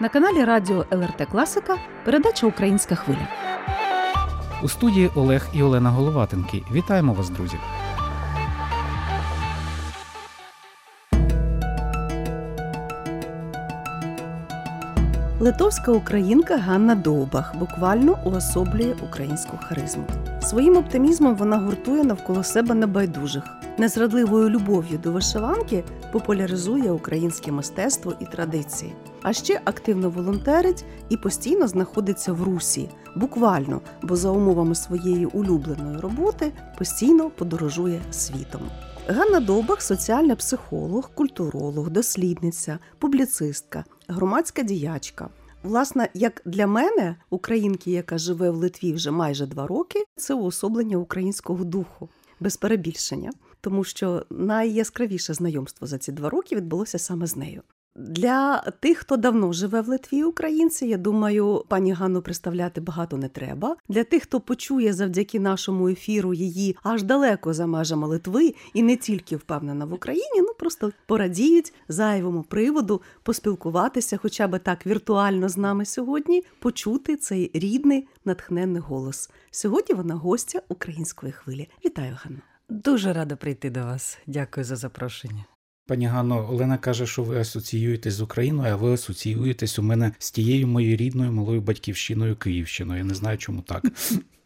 На каналі Радіо ЛРТ Класика передача Українська хвиля. У студії Олег і Олена Головатенки. Вітаємо вас, друзі! Литовська українка Ганна Довбах буквально уособлює українську харизму. Своїм оптимізмом вона гуртує навколо себе небайдужих. Незрадливою любов'ю до вишиванки популяризує українське мистецтво і традиції. А ще активно волонтерить і постійно знаходиться в русі, буквально, бо за умовами своєї улюбленої роботи постійно подорожує світом. Ганна Довбах соціальний психолог, культуролог, дослідниця, публіцистка, громадська діячка. Власне, як для мене, українки, яка живе в Литві вже майже два роки, це уособлення українського духу без перебільшення, тому що найяскравіше знайомство за ці два роки відбулося саме з нею. Для тих, хто давно живе в Литві, українці, я думаю, пані Ганну представляти багато не треба. Для тих, хто почує завдяки нашому ефіру її аж далеко за межами Литви і не тільки впевнена в Україні, ну просто порадіють зайвому приводу поспілкуватися, хоча би так віртуально з нами сьогодні, почути цей рідний натхненний голос. Сьогодні вона гостя української хвилі. Вітаю, Ганна. Дуже рада прийти до вас. Дякую за запрошення. Пані Ганно, Олена каже, що ви асоціюєтесь з Україною, а ви асоціюєтесь у мене з тією моєю рідною малою батьківщиною Київщиною. Я не знаю, чому так.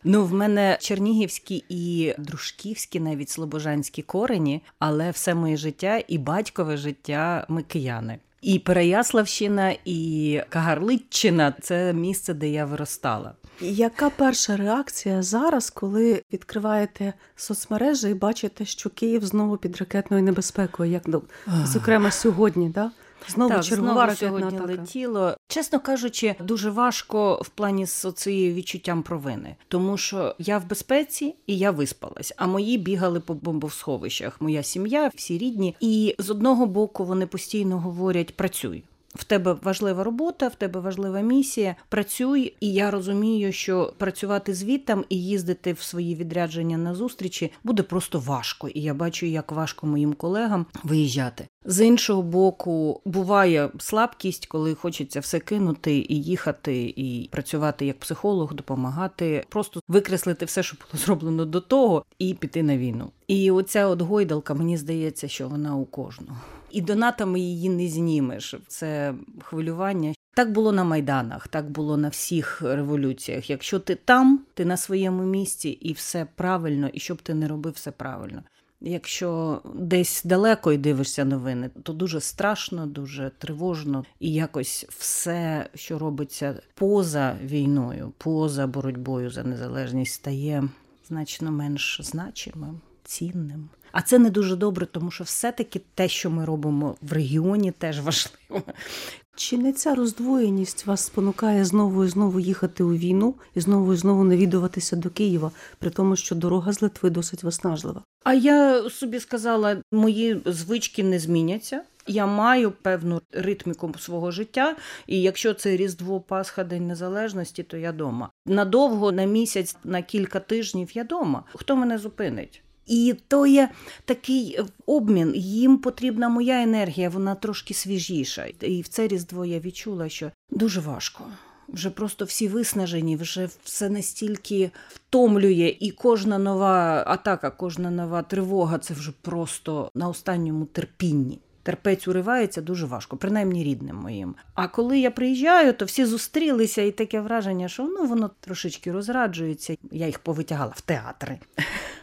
Ну, в мене чернігівські і дружківські, навіть слобожанські корені, але все моє життя і батькове життя ми кияни. І Переяславщина, і Кагарличчина це місце, де я виростала. Яка перша реакція зараз, коли відкриваєте соцмережі і бачите, що Київ знову під ракетною небезпекою, як ну, зокрема сьогодні, да? Знову так, чергова знову сьогодні атака. летіло. Чесно кажучи, дуже важко в плані з цією відчуттям провини, тому що я в безпеці і я виспалась. А мої бігали по бомбосховищах. Моя сім'я, всі рідні. І з одного боку вони постійно говорять: працюй. В тебе важлива робота, в тебе важлива місія. Працюй, і я розумію, що працювати звітам і їздити в свої відрядження на зустрічі буде просто важко. І я бачу, як важко моїм колегам виїжджати. З іншого боку, буває слабкість, коли хочеться все кинути і їхати, і працювати як психолог, допомагати, просто викреслити все, що було зроблено до того, і піти на війну. І оця от гойдалка, мені здається, що вона у кожного. І донатами її не знімеш. Це хвилювання. Так було на майданах, так було на всіх революціях. Якщо ти там, ти на своєму місці, і все правильно, і щоб ти не робив все правильно. Якщо десь далеко і дивишся новини, то дуже страшно, дуже тривожно, і якось все, що робиться поза війною, поза боротьбою за незалежність, стає значно менш значимим, цінним. А це не дуже добре, тому що все-таки те, що ми робимо в регіоні, теж важливо. Чи не ця роздвоєність вас спонукає знову і знову їхати у війну і знову і знову навідуватися до Києва, при тому, що дорога з Литви досить виснажлива? А я собі сказала, мої звички не зміняться. Я маю певну ритміку свого життя, і якщо це Різдво, Пасха, День Незалежності, то я дома. Надовго, на місяць, на кілька тижнів я дома. Хто мене зупинить? І то є такий обмін. Їм потрібна моя енергія, вона трошки свіжіша. І в це різдво я відчула, що дуже важко. Вже просто всі виснажені, вже все настільки втомлює, і кожна нова атака, кожна нова тривога це вже просто на останньому терпінні. Терпець уривається дуже важко, принаймні рідним моїм. А коли я приїжджаю, то всі зустрілися, і таке враження, що ну воно трошечки розраджується. Я їх повитягала в театри.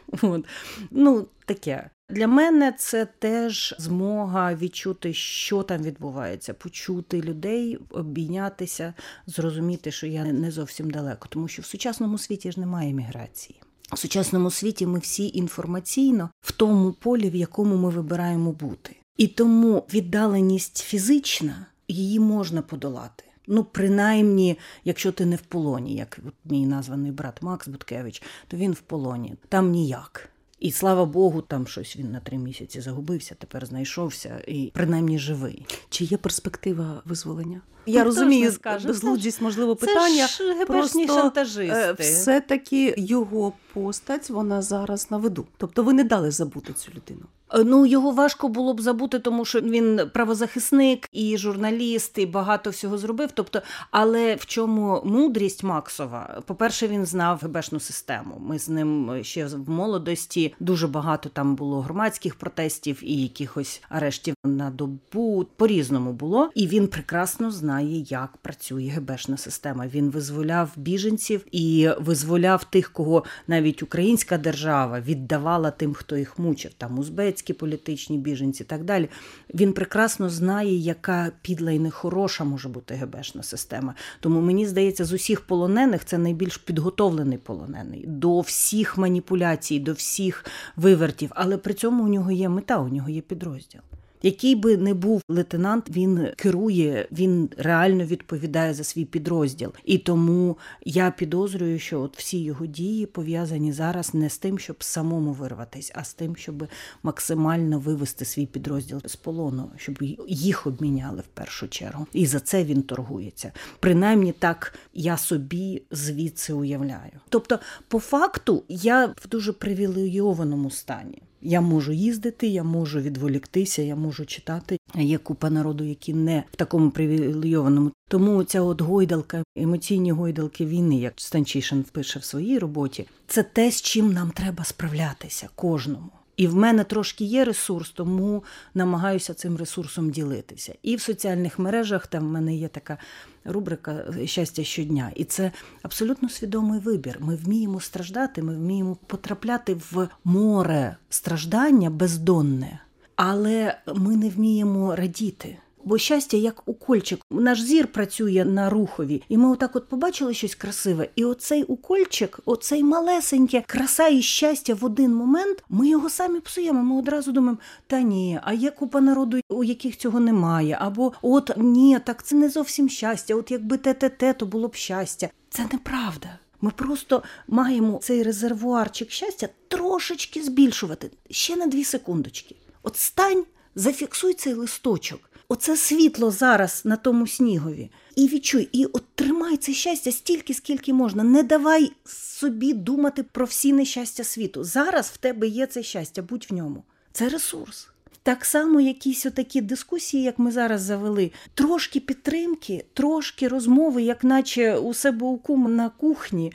От. Ну, таке. Для мене це теж змога відчути, що там відбувається, почути людей, обійнятися, зрозуміти, що я не зовсім далеко, тому що в сучасному світі ж немає міграції. У сучасному світі ми всі інформаційно в тому полі, в якому ми вибираємо бути. І тому віддаленість фізична її можна подолати. Ну, принаймні, якщо ти не в полоні, як мій названий брат Макс Буткевич, то він в полоні. Там ніяк. І слава Богу, там щось він на три місяці загубився, тепер знайшовся і принаймні живий. Чи є перспектива визволення? Я Ніхто розумію не скаже. безглуздість, можливо, Це питання. ж просто, шантажисти. Е, Все-таки його постать вона зараз на виду. Тобто ви не дали забути цю людину. Е, Ну, його важко було б забути, тому що він правозахисник і журналіст, і багато всього зробив. Тобто, але в чому мудрість Максова? По-перше, він знав ГБшну систему. Ми з ним ще в молодості дуже багато там було громадських протестів і якихось арештів на добу. По-різному було. І він прекрасно знає, як працює ГБшна система. Він визволяв біженців і визволяв тих, кого навіть українська держава віддавала тим, хто їх мучив, там узбецькі політичні біженці, і так далі. Він прекрасно знає, яка підла і нехороша може бути ГБшна система. Тому мені здається, з усіх полонених це найбільш підготовлений полонений до всіх маніпуляцій, до всіх вивертів. Але при цьому у нього є мета, у нього є підрозділ. Який би не був лейтенант, він керує, він реально відповідає за свій підрозділ. І тому я підозрюю, що от всі його дії пов'язані зараз не з тим, щоб самому вирватися, а з тим, щоб максимально вивести свій підрозділ з полону, щоб їх обміняли в першу чергу. І за це він торгується. Принаймні так я собі звідси уявляю. Тобто, по факту, я в дуже привілейованому стані. Я можу їздити, я можу відволіктися, я можу читати. Є купа народу, які не в такому привілейованому. Тому ця от гойдалка, емоційні гойдалки війни, як Станчишин пише в своїй роботі, це те, з чим нам треба справлятися кожному. І в мене трошки є ресурс, тому намагаюся цим ресурсом ділитися. І в соціальних мережах там в мене є така рубрика Щастя щодня. І це абсолютно свідомий вибір. Ми вміємо страждати, ми вміємо потрапляти в море страждання бездонне, але ми не вміємо радіти. Бо щастя, як укольчик, наш зір працює на рухові, і ми отак от побачили щось красиве. І оцей укольчик, оцей малесеньке краса і щастя в один момент, ми його самі псуємо. Ми одразу думаємо, та ні, а є купа народу, у яких цього немає. Або от ні, так це не зовсім щастя. От якби те-те-те, то було б щастя. Це неправда. Ми просто маємо цей резервуарчик щастя трошечки збільшувати ще на дві секундочки. От стань, зафіксуй цей листочок. Оце світло зараз на тому снігові. І відчуй, і от тримай це щастя стільки, скільки можна. Не давай собі думати про всі нещастя світу. Зараз в тебе є це щастя, будь в ньому. Це ресурс. Так само якісь отакі дискусії, як ми зараз завели, трошки підтримки, трошки розмови, як наче у себе у кум на кухні,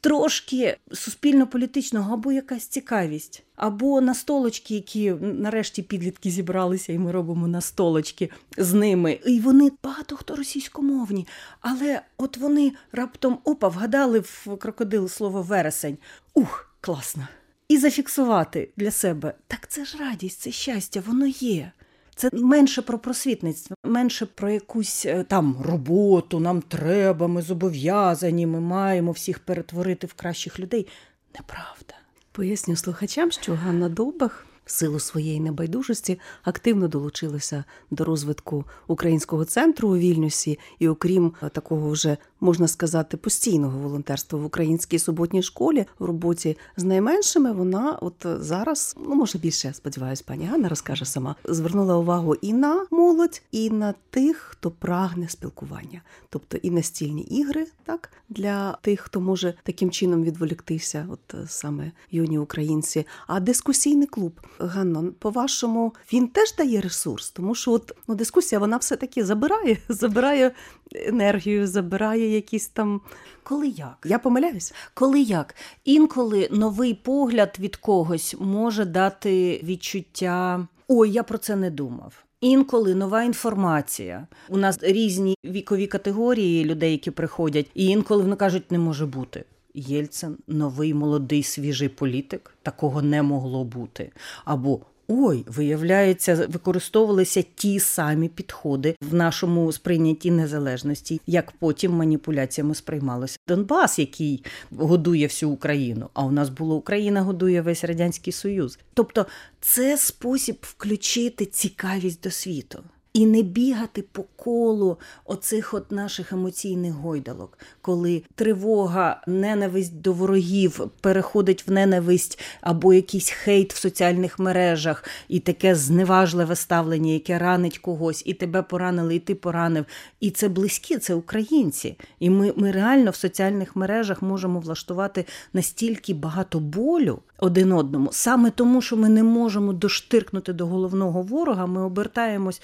трошки суспільно-політичного або якась цікавість, або настолочки, які нарешті підлітки зібралися, і ми робимо настолочки з ними. І вони багато хто російськомовні, але от вони раптом опа, вгадали в крокодил слово вересень. Ух, класно! І зафіксувати для себе так це ж радість, це щастя, воно є. Це менше про просвітництво, менше про якусь е, там роботу. Нам треба, ми зобов'язані, ми маємо всіх перетворити в кращих людей. Неправда. Поясню слухачам, що Ганна Довбах в силу своєї небайдужості активно долучилася до розвитку українського центру у Вільнюсі, і окрім е, такого вже можна сказати постійного волонтерства в українській суботній школі в роботі з найменшими, вона от зараз, ну може більше, сподіваюсь, пані Ганна розкаже сама, звернула увагу і на молодь, і на тих, хто прагне спілкування, тобто і настільні ігри, так для тих, хто може таким чином відволіктися, от е, саме юні українці. А дискусійний клуб Ганно, по-вашому, він теж дає ресурс, тому що от ну, дискусія вона все таки забирає, забирає енергію, забирає якісь там. Коли як? Я помиляюсь. Коли як? Інколи новий погляд від когось може дати відчуття ой, я про це не думав. Інколи нова інформація. У нас різні вікові категорії людей, які приходять, і інколи вони кажуть, не може бути. Єльцин новий молодий свіжий політик, такого не могло бути. Або ой, виявляється, використовувалися ті самі підходи в нашому сприйнятті незалежності, як потім маніпуляціями сприймалося Донбас, який годує всю Україну. А у нас було Україна годує весь радянський союз. Тобто, це спосіб включити цікавість до світу. І не бігати по колу оцих от наших емоційних гойдалок, коли тривога, ненависть до ворогів переходить в ненависть або якийсь хейт в соціальних мережах, і таке зневажливе ставлення, яке ранить когось, і тебе поранили, і ти поранив. І це близькі, це українці. І ми, ми реально в соціальних мережах можемо влаштувати настільки багато болю один одному, саме тому, що ми не можемо доштиркнути до головного ворога, ми обертаємось.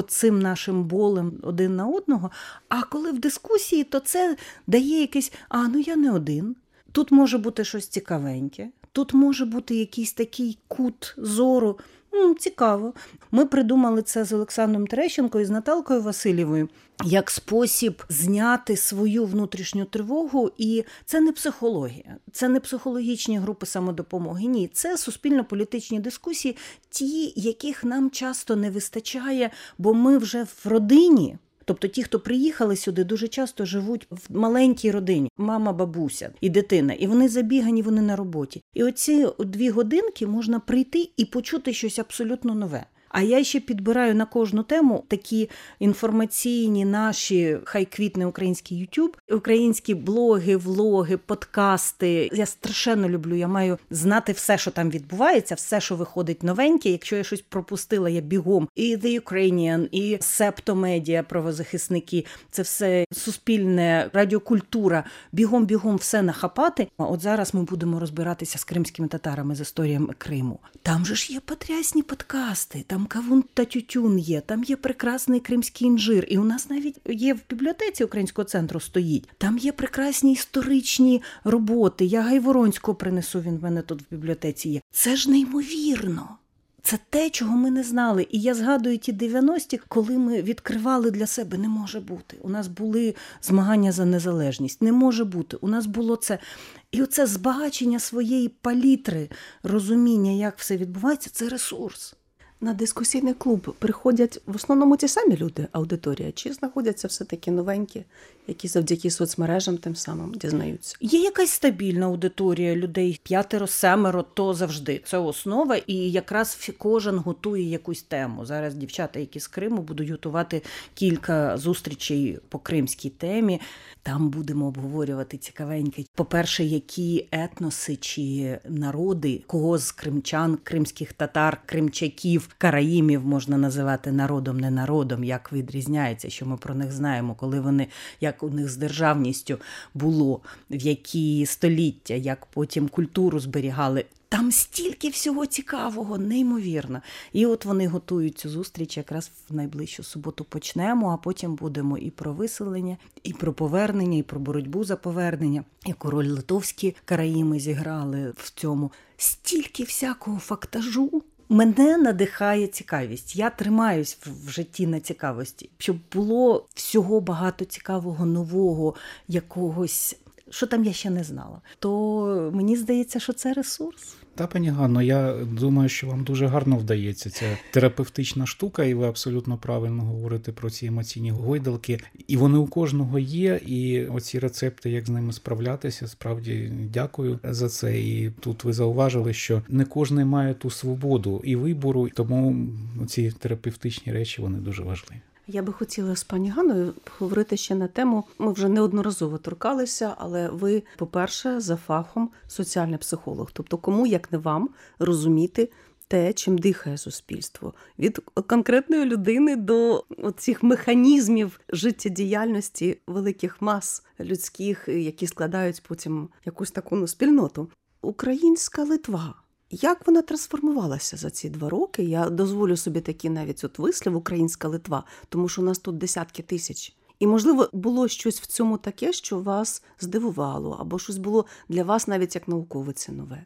Оцим нашим болем один на одного. А коли в дискусії, то це дає якесь: а ну я не один. Тут може бути щось цікавеньке, тут може бути якийсь такий кут зору. Цікаво. Ми придумали це з Олександром Терещенко і з Наталкою Васильєвою як спосіб зняти свою внутрішню тривогу. І це не психологія, це не психологічні групи самодопомоги. Ні, це суспільно-політичні дискусії, ті, яких нам часто не вистачає, бо ми вже в родині. Тобто ті, хто приїхали сюди, дуже часто живуть в маленькій родині, мама, бабуся і дитина, і вони забігані, вони на роботі. І оці дві годинки можна прийти і почути щось абсолютно нове. А я ще підбираю на кожну тему такі інформаційні наші хай квітне український Ютуб, українські блоги, влоги, подкасти. Я страшенно люблю. Я маю знати все, що там відбувається, все, що виходить новеньке. Якщо я щось пропустила, я бігом. І The Ukrainian, і Септомедіа, правозахисники. Це все суспільне радіокультура. Бігом, бігом все нахапати. А от зараз ми будемо розбиратися з кримськими татарами з історіями Криму. Там же ж є потрясні подкасти. Там кавун та тютюн є, там є прекрасний кримський інжир. І у нас навіть є в бібліотеці українського центру стоїть. Там є прекрасні історичні роботи. Я Гайворонського принесу. Він в мене тут в бібліотеці є. Це ж неймовірно. Це те, чого ми не знали. І я згадую ті 90-ті, коли ми відкривали для себе не може бути. У нас були змагання за незалежність. Не може бути. У нас було це. І оце збагачення своєї палітри, розуміння, як все відбувається, це ресурс. На дискусійний клуб приходять в основному ті самі люди, аудиторія, чи знаходяться все-таки новенькі, які завдяки соцмережам тим самим дізнаються. Є якась стабільна аудиторія людей, п'ятеро, семеро, то завжди це основа, і якраз кожен готує якусь тему. Зараз дівчата, які з Криму, будуть готувати кілька зустрічей по кримській темі. Там будемо обговорювати цікавеньке. По-перше, які етноси чи народи, кого з кримчан, кримських татар, кримчаків, караїмів можна називати народом, не народом, як відрізняється, що ми про них знаємо, коли вони як у них з державністю було, в які століття, як потім культуру зберігали. Там стільки всього цікавого, неймовірно. І от вони готують цю зустріч. Якраз в найближчу суботу почнемо, а потім будемо і про виселення, і про повернення, і про боротьбу за повернення. І король Литовські караїми зіграли в цьому. Стільки всякого фактажу. Мене надихає цікавість. Я тримаюсь в житті на цікавості, щоб було всього багато цікавого, нового, якогось, що там я ще не знала. То мені здається, що це ресурс. Та пані Ганно, я думаю, що вам дуже гарно вдається ця терапевтична штука, і ви абсолютно правильно говорите про ці емоційні гойдалки. І вони у кожного є. І оці рецепти, як з ними справлятися, справді дякую за це. І тут ви зауважили, що не кожен має ту свободу і вибору, тому ці терапевтичні речі вони дуже важливі. Я би хотіла з пані Ганою поговорити ще на тему. Ми вже неодноразово торкалися, але ви, по-перше, за фахом соціальний психолог. Тобто, кому як не вам розуміти те, чим дихає суспільство, від конкретної людини до цих механізмів життєдіяльності великих мас людських, які складають потім якусь таку ну, спільноту. Українська Литва. Як вона трансформувалася за ці два роки? Я дозволю собі такий навіть от вислів Українська Литва, тому що у нас тут десятки тисяч. І, можливо, було щось в цьому таке, що вас здивувало, або щось було для вас навіть як науковиці нове.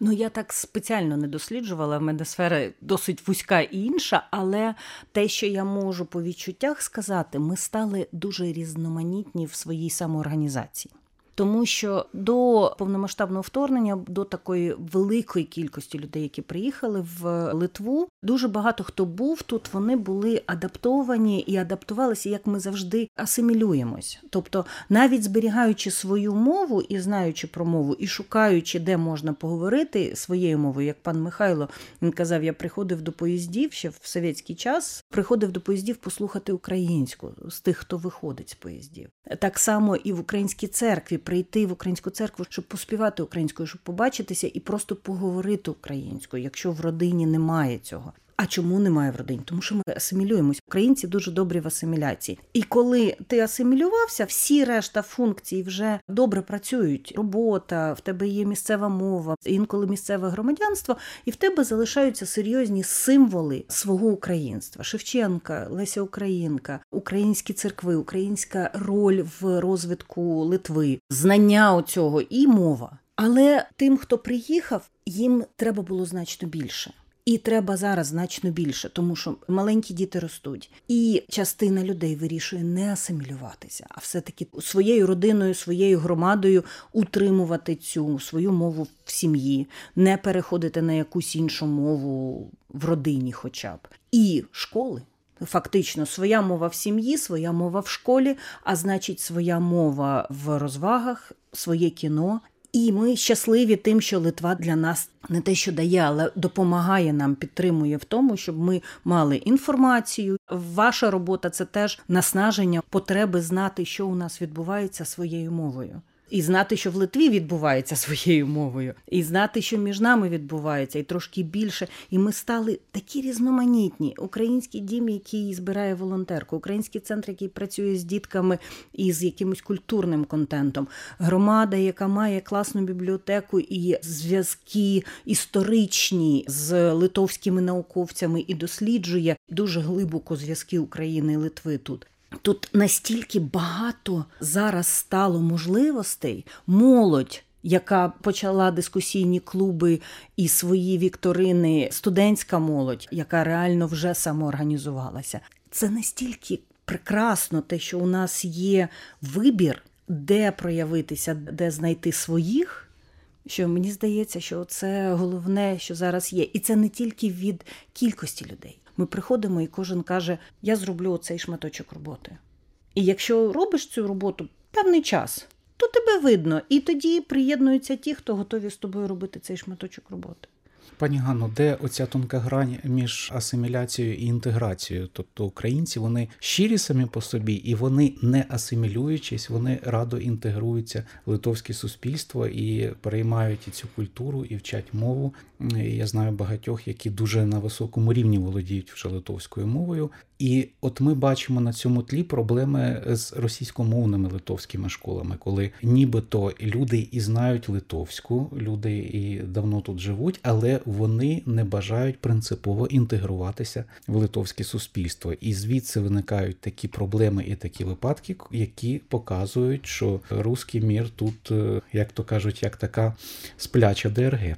Ну, я так спеціально не досліджувала, в мене сфера досить вузька і інша, але те, що я можу по відчуттях сказати, ми стали дуже різноманітні в своїй самоорганізації. Тому що до повномасштабного вторгнення, до такої великої кількості людей, які приїхали в Литву, дуже багато хто був тут. Вони були адаптовані і адаптувалися, як ми завжди асимілюємось. Тобто, навіть зберігаючи свою мову і знаючи про мову, і шукаючи, де можна поговорити своєю мовою, як пан Михайло він казав, я приходив до поїздів ще в совєтський час, приходив до поїздів послухати українську з тих, хто виходить з поїздів. Так само і в українській церкві прийти в українську церкву, щоб поспівати українською, щоб побачитися і просто поговорити українською, якщо в родині немає цього. А чому немає в родині? Тому що ми асимілюємось. Українці дуже добрі в асиміляції. І коли ти асимілювався, всі решта функцій вже добре працюють. Робота, в тебе є місцева мова, інколи місцеве громадянство, і в тебе залишаються серйозні символи свого українства. Шевченка, Леся Українка, українські церкви, українська роль в розвитку Литви, знання оцього і мова. Але тим, хто приїхав, їм треба було значно більше. І треба зараз значно більше, тому що маленькі діти ростуть, і частина людей вирішує не асимілюватися, а все-таки своєю родиною, своєю громадою утримувати цю свою мову в сім'ї, не переходити на якусь іншу мову в родині, хоча б і школи. Фактично, своя мова в сім'ї, своя мова в школі, а значить, своя мова в розвагах, своє кіно і ми щасливі тим, що Литва для нас не те, що дає, але допомагає нам, підтримує в тому, щоб ми мали інформацію. Ваша робота це теж наснаження потреби знати, що у нас відбувається своєю мовою і знати, що в Литві відбувається своєю мовою, і знати, що між нами відбувається, і трошки більше. І ми стали такі різноманітні. Український дім, який збирає волонтерку, український центр, який працює з дітками і з якимось культурним контентом, громада, яка має класну бібліотеку і зв'язки історичні з литовськими науковцями і досліджує дуже глибоко зв'язки України і Литви тут. Тут настільки багато зараз стало можливостей, молодь. Яка почала дискусійні клуби і свої вікторини, студентська молодь, яка реально вже самоорганізувалася. Це настільки прекрасно, те, що у нас є вибір, де проявитися, де знайти своїх. Що мені здається, що це головне, що зараз є, і це не тільки від кількості людей. Ми приходимо, і кожен каже: Я зроблю цей шматочок роботи. І якщо робиш цю роботу певний час, то тебе видно, і тоді приєднуються ті, хто готові з тобою робити цей шматочок роботи. Пані Ганно, де оця тонка грань між асиміляцією і інтеграцією? Тобто українці вони щирі самі по собі, і вони не асимілюючись, вони радо інтегруються в литовське суспільство і переймають і цю культуру, і вчать мову. Я знаю багатьох, які дуже на високому рівні володіють вже литовською мовою. І от ми бачимо на цьому тлі проблеми з російськомовними литовськими школами, коли нібито люди і знають литовську, люди і давно тут живуть, але вони не бажають принципово інтегруватися в литовське суспільство. І звідси виникають такі проблеми і такі випадки, які показують, що русський мір тут, е, як то кажуть, як така спляча ДРГ.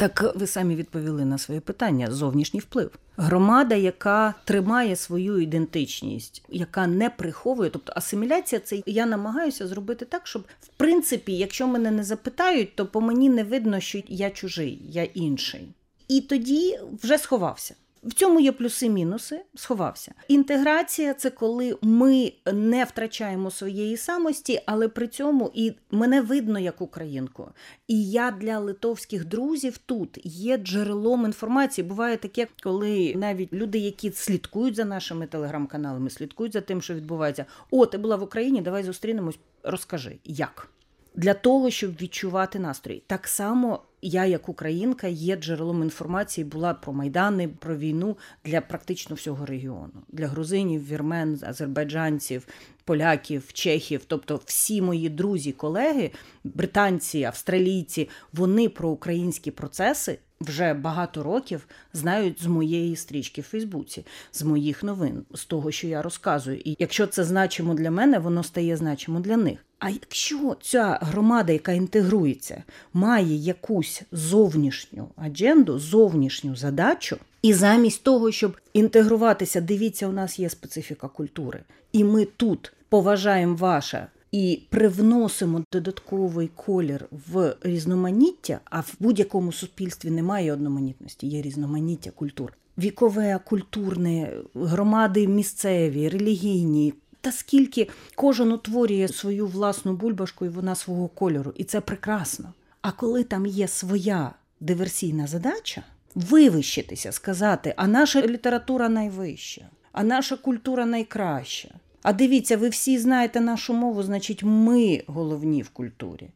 Так ви самі відповіли на своє питання: зовнішній вплив. Громада, яка тримає свою ідентичність, яка не приховує, тобто асиміляція, це я намагаюся зробити так, щоб в принципі, якщо мене не запитають, то по мені не видно, що я чужий, я інший. І тоді вже сховався. В цьому є плюси-мінуси, сховався. Інтеграція це коли ми не втрачаємо своєї самості, але при цьому і мене видно як українку. І я для литовських друзів тут є джерелом інформації. Буває таке, коли навіть люди, які слідкують за нашими телеграм-каналами, слідкують за тим, що відбувається. О, ти була в Україні, давай зустрінемось, розкажи, як. Для того щоб відчувати настрій, так само я, як українка, є джерелом інформації, була про майдани, про війну для практично всього регіону, для грузинів, вірмен, азербайджанців, поляків, чехів, тобто всі мої друзі, колеги, британці, австралійці, вони про українські процеси. Вже багато років знають з моєї стрічки в Фейсбуці, з моїх новин, з того, що я розказую. І якщо це значимо для мене, воно стає значимо для них. А якщо ця громада, яка інтегрується, має якусь зовнішню адженду, зовнішню задачу, і замість того, щоб інтегруватися, дивіться, у нас є специфіка культури, і ми тут поважаємо ваше і привносимо додатковий колір в різноманіття, а в будь-якому суспільстві немає одноманітності, є різноманіття культур. Вікове, культурне, громади місцеві, релігійні. Та скільки кожен утворює свою власну бульбашку і вона свого кольору, і це прекрасно. А коли там є своя диверсійна задача, вивищитися, сказати, а наша література найвища, а наша культура найкраща. А дивіться, ви всі знаєте нашу мову, значить, ми головні в культурі.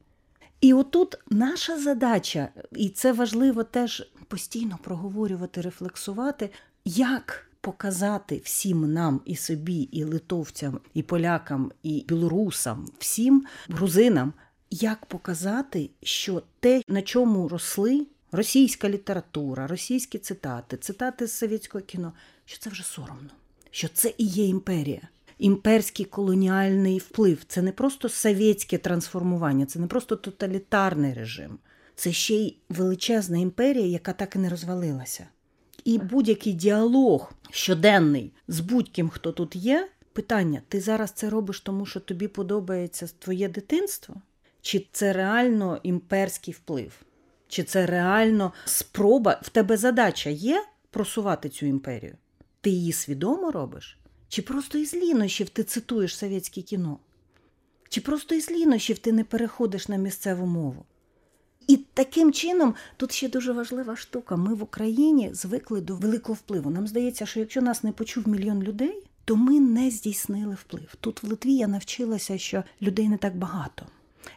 І отут наша задача, і це важливо теж постійно проговорювати, рефлексувати, як показати всім нам і собі, і литовцям, і полякам, і білорусам, всім грузинам, як показати, що те, на чому росли російська література, російські цитати, цитати з совєтського кіно, що це вже соромно, що це і є імперія. Імперський колоніальний вплив це не просто совєтське трансформування, це не просто тоталітарний режим, це ще й величезна імперія, яка так і не розвалилася. І будь-який діалог щоденний з будь-ким, хто тут є, питання: ти зараз це робиш, тому що тобі подобається твоє дитинство? Чи це реально імперський вплив? Чи це реально спроба? В тебе задача є просувати цю імперію? Ти її свідомо робиш? Чи просто із лінощів ти цитуєш совєтське кіно? Чи просто із лінощів ти не переходиш на місцеву мову? І таким чином тут ще дуже важлива штука. Ми в Україні звикли до великого впливу. Нам здається, що якщо нас не почув мільйон людей, то ми не здійснили вплив. Тут в Литві я навчилася, що людей не так багато.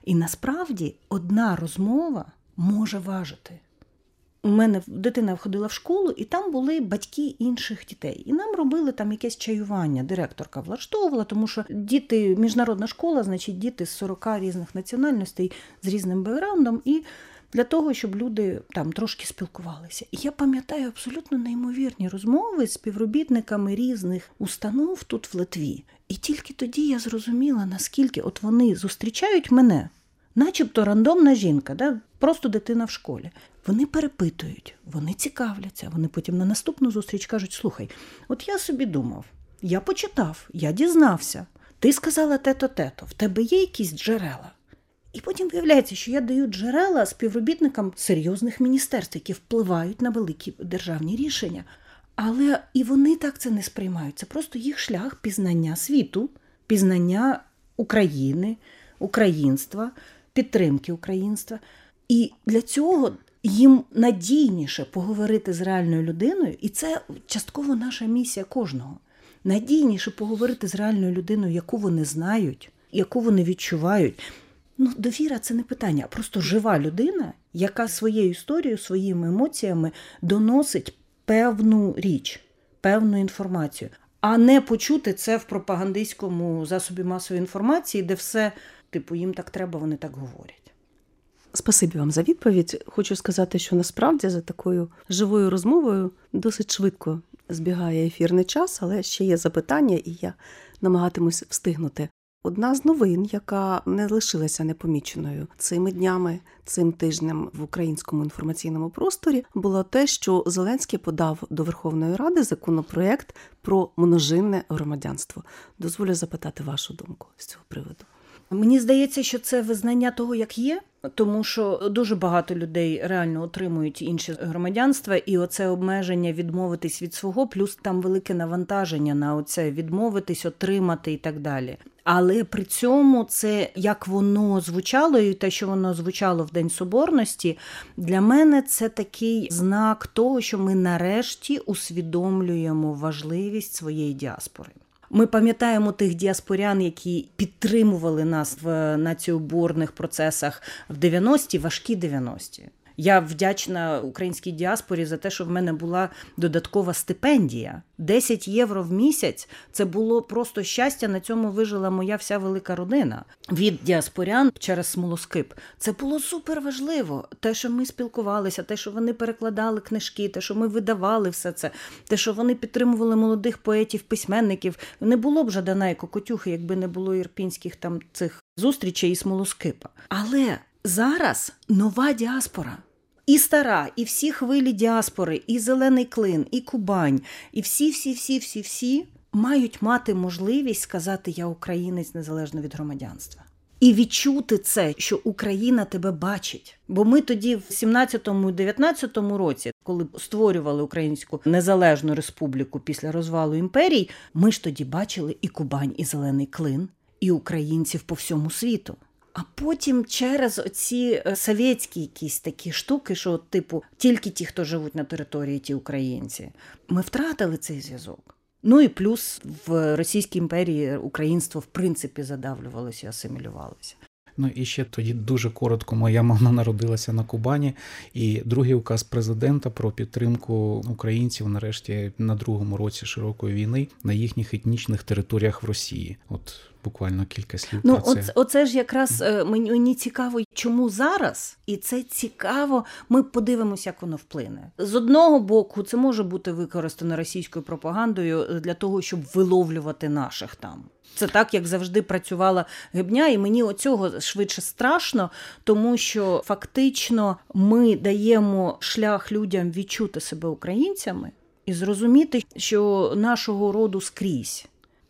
І насправді одна розмова може важити. У мене дитина входила в школу, і там були батьки інших дітей. І нам робили там якесь чаювання. Директорка влаштовувала, тому що діти, міжнародна школа, значить, діти з 40 різних національностей з різним бекграундом, і для того, щоб люди там трошки спілкувалися. І я пам'ятаю абсолютно неймовірні розмови з співробітниками різних установ тут в Литві. І тільки тоді я зрозуміла, наскільки от вони зустрічають мене, начебто рандомна жінка, да? просто дитина в школі. Вони перепитують, вони цікавляться. Вони потім на наступну зустріч кажуть: слухай, от я собі думав, я почитав, я дізнався. Ти сказала те-то, те-то, в тебе є якісь джерела. І потім виявляється, що я даю джерела співробітникам серйозних міністерств, які впливають на великі державні рішення. Але і вони так це не сприймають. Це просто їх шлях пізнання світу, пізнання України, українства, підтримки українства. І для цього їм надійніше поговорити з реальною людиною, і це частково наша місія кожного. Надійніше поговорити з реальною людиною, яку вони знають, яку вони відчувають. Ну, довіра це не питання, а просто жива людина, яка своєю історією, своїми емоціями доносить певну річ, певну інформацію, а не почути це в пропагандистському засобі масової інформації, де все, типу, їм так треба, вони так говорять. Спасибі вам за відповідь. Хочу сказати, що насправді за такою живою розмовою досить швидко збігає ефірний час, але ще є запитання, і я намагатимусь встигнути. Одна з новин, яка не лишилася непоміченою цими днями, цим тижнем в українському інформаційному просторі, було те, що Зеленський подав до Верховної Ради законопроект про множинне громадянство. Дозволю запитати вашу думку з цього приводу. Мені здається, що це визнання того, як є, тому що дуже багато людей реально отримують інші громадянства, і оце обмеження відмовитись від свого, плюс там велике навантаження на оце відмовитись, отримати і так далі. Але при цьому це як воно звучало, і те, що воно звучало в День Соборності, для мене це такий знак того, що ми нарешті усвідомлюємо важливість своєї діаспори. Ми пам'ятаємо тих діаспорян, які підтримували нас в націоборних процесах в 90-ті, важкі 90-ті. Я вдячна українській діаспорі за те, що в мене була додаткова стипендія. 10 євро в місяць це було просто щастя. На цьому вижила моя вся велика родина від діаспорян через смолоскип. Це було супер важливо. Те, що ми спілкувалися, те, що вони перекладали книжки, те, що ми видавали все це, те, що вони підтримували молодих поетів, письменників. Не було б Жадана і Кокотюхи, якби не було ірпінських там цих зустрічей і смолоскипа. Але зараз нова діаспора. І стара, і всі хвилі діаспори, і зелений клин, і Кубань, і всі, всі, всі, всі, всі мають мати можливість сказати Я українець незалежно від громадянства. І відчути це, що Україна тебе бачить. Бо ми тоді, в 17-19 році, коли створювали Українську незалежну республіку після розвалу імперії, ми ж тоді бачили і Кубань, і Зелений Клин, і українців по всьому світу. А потім через оці е, совєтські якісь такі штуки, що, типу, тільки ті, хто живуть на території, ті українці, ми втратили цей зв'язок. Ну і плюс в Російській імперії українство в принципі задавлювалося, асимілювалося. Ну і ще тоді дуже коротко. Моя мама народилася на Кубані, і другий указ президента про підтримку українців нарешті на другому році широкої війни на їхніх етнічних територіях в Росії. От буквально кілька слів. Ну, про це. оце, оце ж якраз е, мені, мені цікаво, чому зараз, і це цікаво. Ми подивимося, як воно вплине. З одного боку, це може бути використано російською пропагандою для того, щоб виловлювати наших там. Це так, як завжди працювала гибня, і мені оцього швидше страшно, тому що фактично ми даємо шлях людям відчути себе українцями і зрозуміти, що нашого роду скрізь.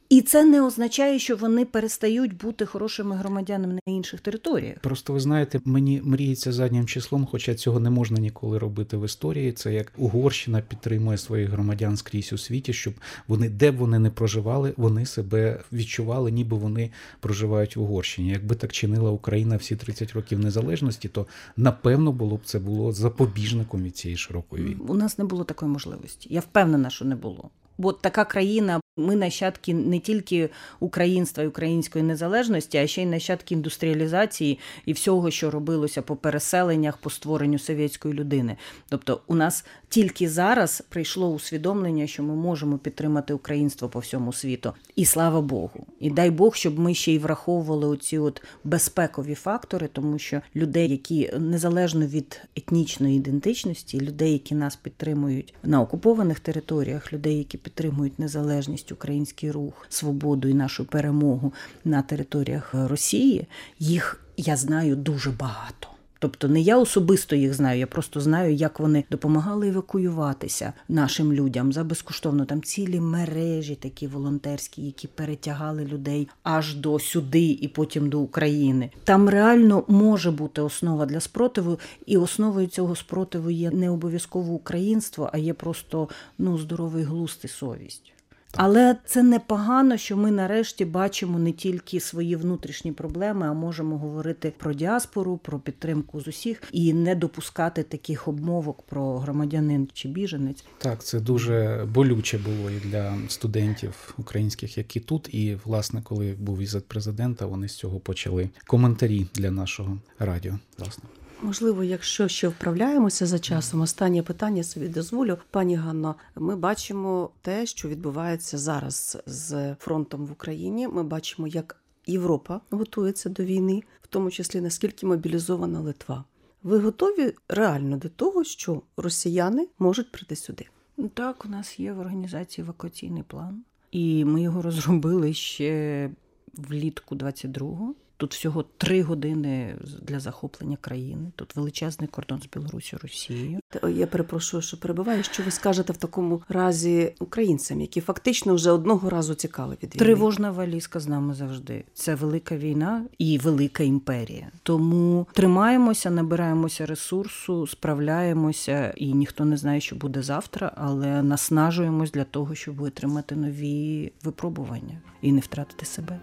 І це не означає, що вони перестають бути хорошими громадянами на інших територіях. Просто ви знаєте, мені мріється заднім числом, хоча цього не можна ніколи робити в історії. Це як Угорщина підтримує своїх громадян скрізь у світі, щоб вони, де б вони не проживали, вони себе відчували, ніби вони проживають в Угорщині. Якби так чинила Україна всі 30 років незалежності, то напевно було б це було запобіжником від цієї широкої війни. У нас не було такої можливості. Я впевнена, що не було. Бо така країна, ми нащадки не тільки українства і української незалежності, а ще й нащадки індустріалізації і всього, що робилося по переселеннях, по створенню совєтської людини. Тобто, у нас тільки зараз прийшло усвідомлення, що ми можемо підтримати українство по всьому світу. І слава Богу. І дай Бог, щоб ми ще й враховували оці от безпекові фактори, тому що людей, які незалежно від етнічної ідентичності, людей, які нас підтримують на окупованих територіях, людей, які підтримують незалежність, український рух, свободу і нашу перемогу на територіях Росії, їх я знаю дуже багато. Тобто не я особисто їх знаю, я просто знаю, як вони допомагали евакуюватися нашим людям за безкоштовно. Там цілі мережі, такі волонтерські, які перетягали людей аж до сюди і потім до України. Там реально може бути основа для спротиву, і основою цього спротиву є не обов'язково українство, а є просто ну здоровий глузд і совість. Але це непогано, що ми нарешті бачимо не тільки свої внутрішні проблеми, а можемо говорити про діаспору, про підтримку з усіх і не допускати таких обмовок про громадянин чи біженець. Так, це дуже болюче було і для студентів українських, які тут. І власне, коли був візит президента, вони з цього почали коментарі для нашого радіо. Власне. Можливо, якщо ще вправляємося за часом, останнє питання собі дозволю. Пані Ганно, ми бачимо те, що відбувається зараз з фронтом в Україні. Ми бачимо, як Європа готується до війни, в тому числі наскільки мобілізована Литва. Ви готові реально до того, що росіяни можуть прийти сюди? Так, у нас є в організації евакуаційний план, і ми його розробили ще влітку 22-го. Тут всього три години для захоплення країни. Тут величезний кордон з Білорусі, Росією. Я перепрошую, що перебиваю. Що ви скажете в такому разі українцям, які фактично вже одного разу цікали від війни? Тривожна валізка з нами завжди. Це велика війна і велика імперія. Тому тримаємося, набираємося ресурсу, справляємося, і ніхто не знає, що буде завтра, але наснажуємось для того, щоб витримати нові випробування і не втратити себе.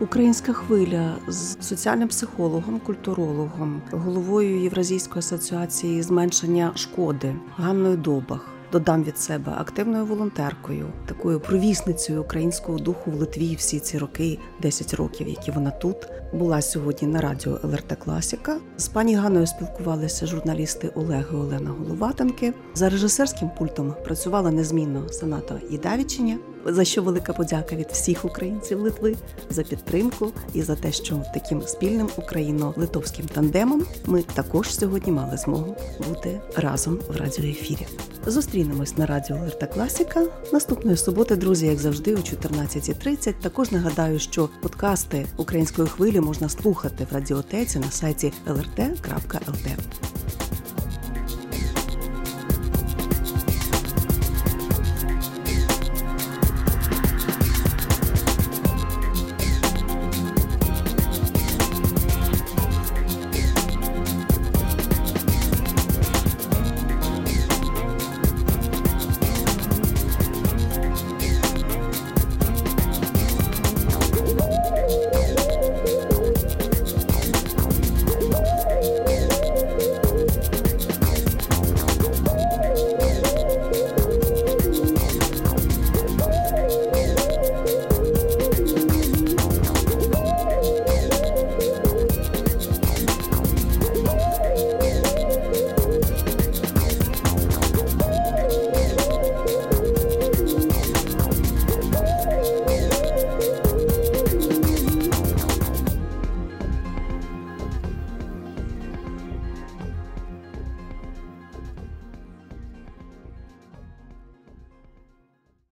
Українська хвиля з соціальним психологом, культурологом, головою Євразійської асоціації зменшення шкоди Ганною Добах. Додам від себе активною волонтеркою, такою провісницею українського духу в Литві всі ці роки, 10 років, які вона тут була сьогодні на радіо ЛРТ Класіка. З пані Ганною спілкувалися журналісти Олег і Олена Головатенки. За режисерським пультом працювала незмінно Саната Єдавічиня. За що велика подяка від всіх українців Литви за підтримку і за те, що таким спільним україно-литовським тандемом ми також сьогодні мали змогу бути разом в радіоефірі. Зустрінемось на радіо Лерта Класіка наступної суботи, друзі, як завжди, о 14.30. Також нагадаю, що подкасти української хвилі можна слухати в радіотеці на сайті lrt.lt.